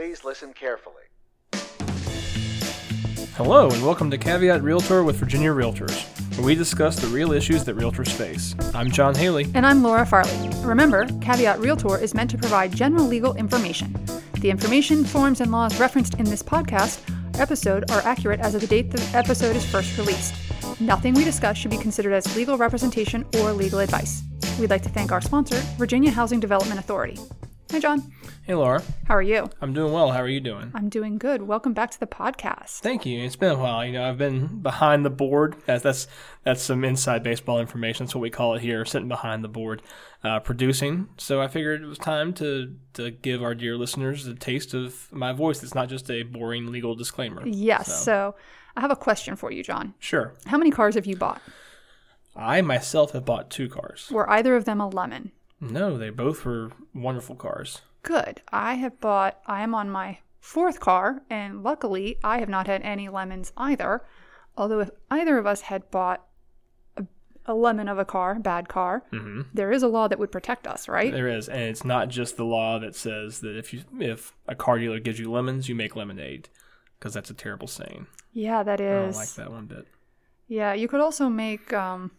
Please listen carefully. Hello, and welcome to Caveat Realtor with Virginia Realtors, where we discuss the real issues that realtors face. I'm John Haley. And I'm Laura Farley. Remember, Caveat Realtor is meant to provide general legal information. The information, forms, and laws referenced in this podcast episode are accurate as of the date the episode is first released. Nothing we discuss should be considered as legal representation or legal advice. We'd like to thank our sponsor, Virginia Housing Development Authority. Hi, John. Hey, Laura. How are you? I'm doing well. How are you doing? I'm doing good. Welcome back to the podcast. Thank you. It's been a while. You know, I've been behind the board. That's that's that's some inside baseball information. That's what we call it here, sitting behind the board, uh, producing. So I figured it was time to to give our dear listeners a taste of my voice. It's not just a boring legal disclaimer. Yes. So, so I have a question for you, John. Sure. How many cars have you bought? I myself have bought two cars. Were either of them a lemon? No, they both were wonderful cars. Good. I have bought, I am on my fourth car, and luckily I have not had any lemons either. Although, if either of us had bought a, a lemon of a car, bad car, mm-hmm. there is a law that would protect us, right? There is, and it's not just the law that says that if you if a car dealer gives you lemons, you make lemonade, because that's a terrible saying. Yeah, that is. I don't like that one bit. Yeah, you could also make um,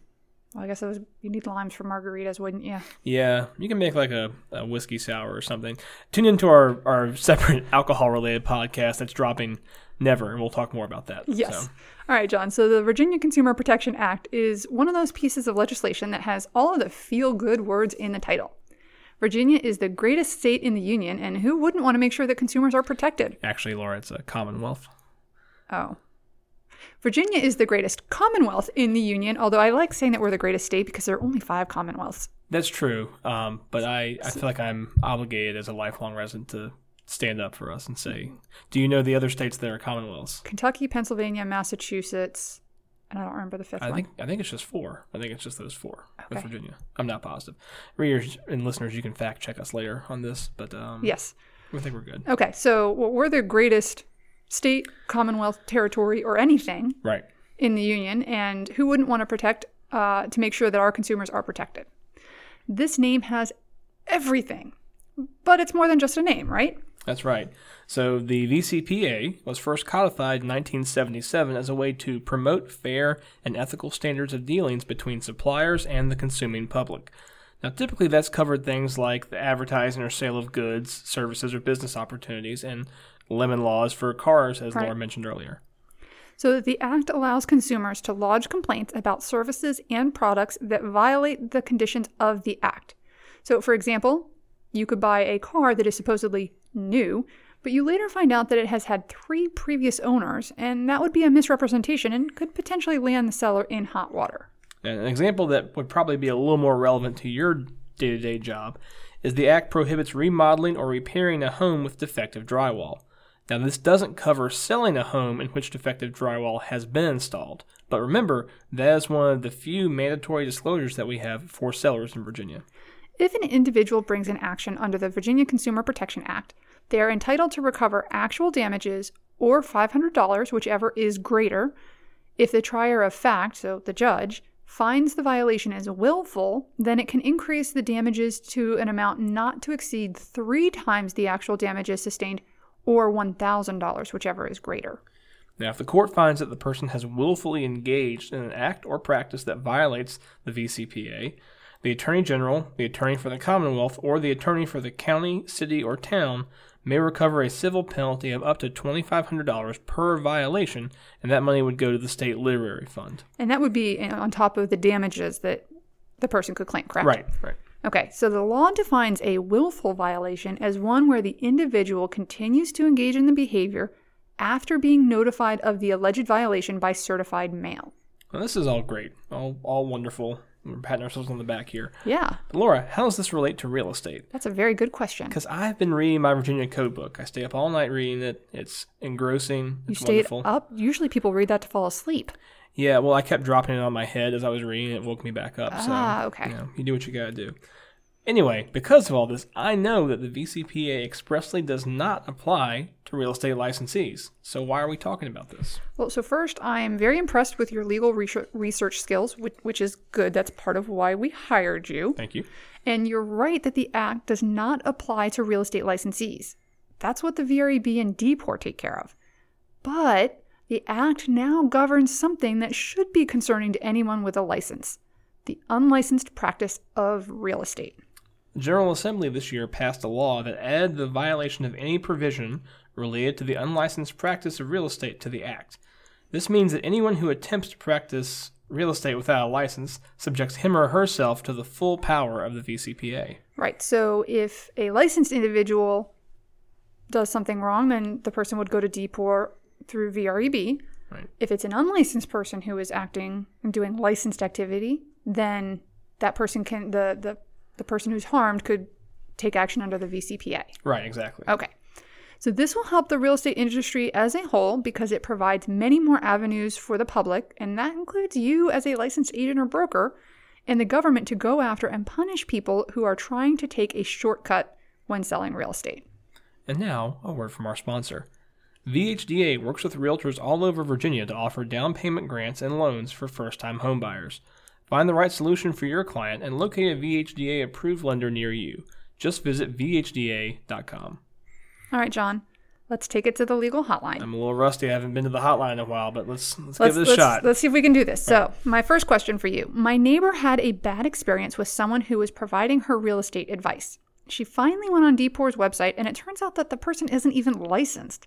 well, I guess it was you need limes for margaritas, wouldn't you? Yeah, you can make like a, a whiskey sour or something. Tune into our, our separate alcohol related podcast that's dropping never, and we'll talk more about that. Yes. So. All right, John. So the Virginia Consumer Protection Act is one of those pieces of legislation that has all of the feel good words in the title. Virginia is the greatest state in the union, and who wouldn't want to make sure that consumers are protected? Actually, Laura, it's a commonwealth. Oh, Virginia is the greatest commonwealth in the Union, although I like saying that we're the greatest state because there are only five commonwealths. That's true. Um, but I, I feel like I'm obligated as a lifelong resident to stand up for us and say, do you know the other states that are commonwealths? Kentucky, Pennsylvania, Massachusetts, and I don't remember the fifth I one. think I think it's just four. I think it's just those four okay. with Virginia. I'm not positive. Readers and listeners, you can fact check us later on this, but um, yes, I think we're good. Okay, so well, we're the greatest state, commonwealth, territory, or anything right. in the union, and who wouldn't want to protect uh, to make sure that our consumers are protected? This name has everything, but it's more than just a name, right? That's right. So the VCPA was first codified in 1977 as a way to promote fair and ethical standards of dealings between suppliers and the consuming public. Now, typically that's covered things like the advertising or sale of goods, services, or business opportunities, and lemon laws for cars, as right. Laura mentioned earlier. So the act allows consumers to lodge complaints about services and products that violate the conditions of the act. So, for example, you could buy a car that is supposedly new, but you later find out that it has had three previous owners, and that would be a misrepresentation and could potentially land the seller in hot water. An example that would probably be a little more relevant to your day to day job is the Act prohibits remodeling or repairing a home with defective drywall. Now, this doesn't cover selling a home in which defective drywall has been installed, but remember, that is one of the few mandatory disclosures that we have for sellers in Virginia. If an individual brings an action under the Virginia Consumer Protection Act, they are entitled to recover actual damages or $500, whichever is greater, if the trier of fact, so the judge, finds the violation as willful, then it can increase the damages to an amount not to exceed three times the actual damages sustained or $1,000, whichever is greater. Now, if the court finds that the person has willfully engaged in an act or practice that violates the VCPA, the Attorney General, the Attorney for the Commonwealth, or the Attorney for the county, city, or town may recover a civil penalty of up to $2,500 per violation, and that money would go to the state literary fund. And that would be on top of the damages that the person could claim, correct? Right, right. Okay, so the law defines a willful violation as one where the individual continues to engage in the behavior after being notified of the alleged violation by certified mail. Well, this is all great, all, all wonderful. We're patting ourselves on the back here. Yeah. But Laura, how does this relate to real estate? That's a very good question. Because I've been reading my Virginia Code book. I stay up all night reading it. It's engrossing. You it's stayed wonderful. up. Usually people read that to fall asleep. Yeah, well, I kept dropping it on my head as I was reading. It woke me back up. Ah, so, okay. You, know, you do what you got to do. Anyway, because of all this, I know that the VCPA expressly does not apply to real estate licensees. So why are we talking about this? Well, so first, I am very impressed with your legal research skills, which, which is good. That's part of why we hired you. Thank you. And you're right that the Act does not apply to real estate licensees. That's what the VREB and DPOR take care of. But the Act now governs something that should be concerning to anyone with a license the unlicensed practice of real estate. The General Assembly this year passed a law that added the violation of any provision related to the unlicensed practice of real estate to the Act. This means that anyone who attempts to practice real estate without a license subjects him or herself to the full power of the VCPA. Right. So if a licensed individual does something wrong, then the person would go to DPOR through VREB. Right. If it's an unlicensed person who is acting and doing licensed activity, then that person can the the, the person who's harmed could take action under the VCPA. Right, exactly. Okay. So this will help the real estate industry as a whole because it provides many more avenues for the public, and that includes you as a licensed agent or broker, and the government to go after and punish people who are trying to take a shortcut when selling real estate. And now, a word from our sponsor. VHDA works with realtors all over Virginia to offer down payment grants and loans for first time homebuyers. Find the right solution for your client and locate a VHDA approved lender near you. Just visit VHDA.com. All right, John, let's take it to the legal hotline. I'm a little rusty. I haven't been to the hotline in a while, but let's let's, Let's, give it a let's, shot. let's see if we can do this. So, my first question for you My neighbor had a bad experience with someone who was providing her real estate advice. She finally went on DPOR's website, and it turns out that the person isn't even licensed.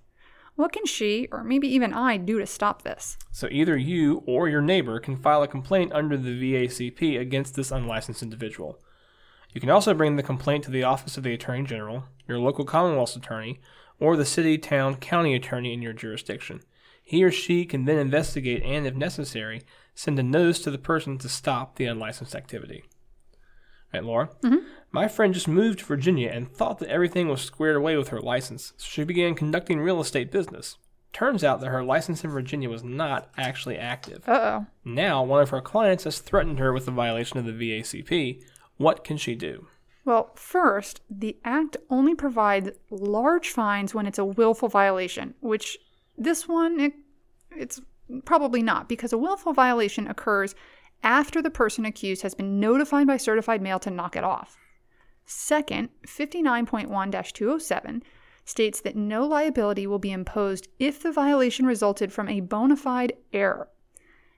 What can she, or maybe even I, do to stop this? So either you or your neighbor can file a complaint under the VACP against this unlicensed individual. You can also bring the complaint to the Office of the Attorney General, your local Commonwealth's attorney, or the city, town, county attorney in your jurisdiction. He or she can then investigate and, if necessary, send a notice to the person to stop the unlicensed activity. Right, Laura? Mm-hmm. My friend just moved to Virginia and thought that everything was squared away with her license, so she began conducting real estate business. Turns out that her license in Virginia was not actually active. Uh oh. Now, one of her clients has threatened her with a violation of the VACP. What can she do? Well, first, the Act only provides large fines when it's a willful violation, which this one, it, it's probably not, because a willful violation occurs after the person accused has been notified by certified mail to knock it off. Second, 59.1 207 states that no liability will be imposed if the violation resulted from a bona fide error.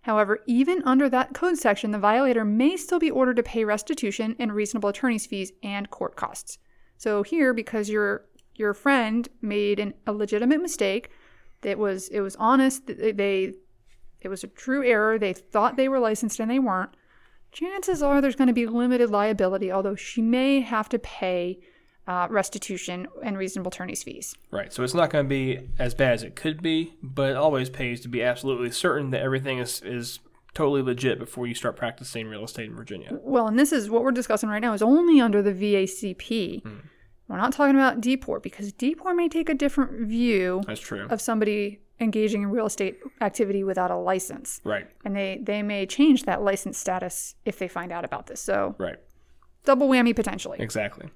However, even under that code section, the violator may still be ordered to pay restitution and reasonable attorney's fees and court costs. So here, because your your friend made an, a legitimate mistake, it was it was honest. They, they it was a true error. They thought they were licensed and they weren't. Chances are there's going to be limited liability, although she may have to pay uh, restitution and reasonable attorney's fees. Right, so it's not going to be as bad as it could be, but it always pays to be absolutely certain that everything is, is totally legit before you start practicing real estate in Virginia. Well, and this is what we're discussing right now is only under the VACP. We're not talking about DPOR because DPOR may take a different view That's true. of somebody engaging in real estate activity without a license. Right, And they, they may change that license status if they find out about this. So, right, double whammy potentially. exactly. All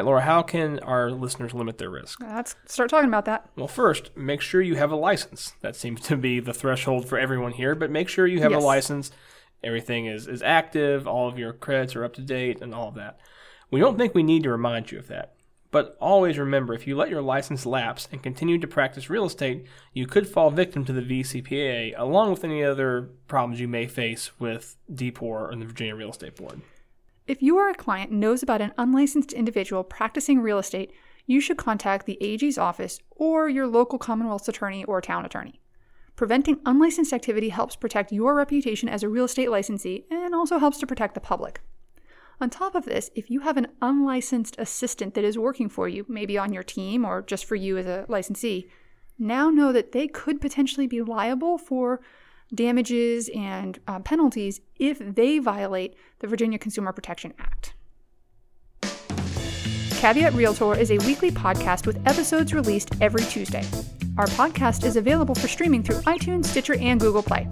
right, Laura, how can our listeners limit their risk? Uh, let's start talking about that. Well, first, make sure you have a license. That seems to be the threshold for everyone here, but make sure you have Yes. a license. Everything is, is active, all of your credits are up to date, and all of that. We don't think we need to remind you of that. But always remember if you let your license lapse and continue to practice real estate, you could fall victim to the VCPA, along with any other problems you may face with DPOR and the Virginia Real Estate Board. If you are a client knows about an unlicensed individual practicing real estate, you should contact the AG's office or your local Commonwealth's attorney or town attorney. Preventing unlicensed activity helps protect your reputation as a real estate licensee and also helps to protect the public. On top of this, if you have an unlicensed assistant that is working for you, maybe on your team or just for you as a licensee, now know that they could potentially be liable for damages and uh, penalties if they violate the Virginia Consumer Protection Act. Caveat Realtor is a weekly podcast with episodes released every Tuesday. Our podcast is available for streaming through iTunes, Stitcher, and Google Play.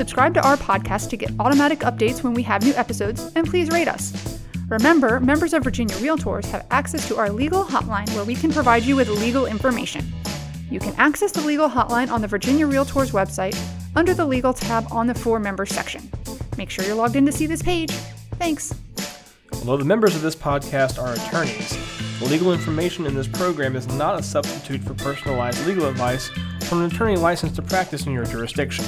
Subscribe to our podcast to get automatic updates when we have new episodes, and please rate us. Remember, members of Virginia Realtors have access to our legal hotline where we can provide you with legal information. You can access the legal hotline on the Virginia Realtors website under the Legal tab on the For Members section. Make sure you're logged in to see this page. Thanks. Although the members of this podcast are attorneys, the Legal information in this program is not a substitute for personalized legal advice from an attorney licensed to practice in your jurisdiction.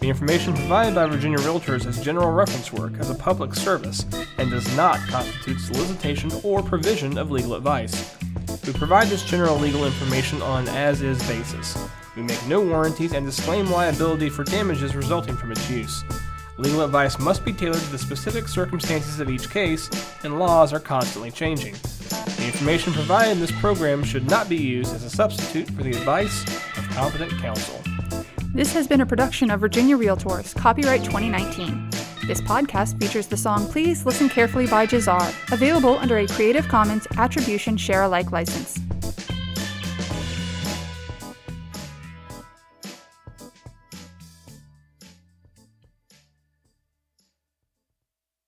The information provided by Virginia Realtors is general reference work as a public service and does not constitute solicitation or provision of legal advice. We provide this general legal information on an as is basis. We make no warranties and disclaim liability for damages resulting from its use. Legal advice must be tailored to the specific circumstances of each case, and laws are constantly changing. The information provided in this program should not be used as a substitute for the advice of competent counsel. This has been a production of Virginia Realtors, copyright 2019. This podcast features the song Please Listen Carefully by Jahzzar, available under a Creative Commons Attribution Share Alike license.